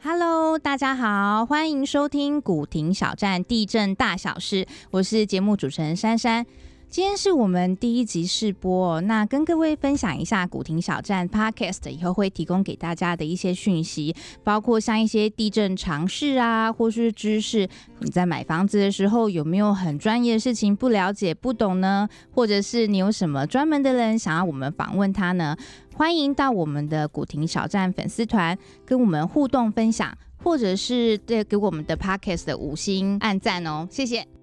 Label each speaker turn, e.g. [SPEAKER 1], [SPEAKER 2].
[SPEAKER 1] Hello，大家好，欢迎收听古亭小站地震大小事，我是节目主持人珊珊。今天是我们第一集试播，那跟各位分享一下古亭小站 Podcast 以后会提供给大家的一些讯息，包括像一些地震常识啊，或是知识。你在买房子的时候有没有很专业的事情不了解、不懂呢？或者是你有什么专门的人想要我们访问他呢？欢迎到我们的古亭小站粉丝团跟我们互动分享，或者是对给我们的 Podcast 的五星按赞哦，谢谢。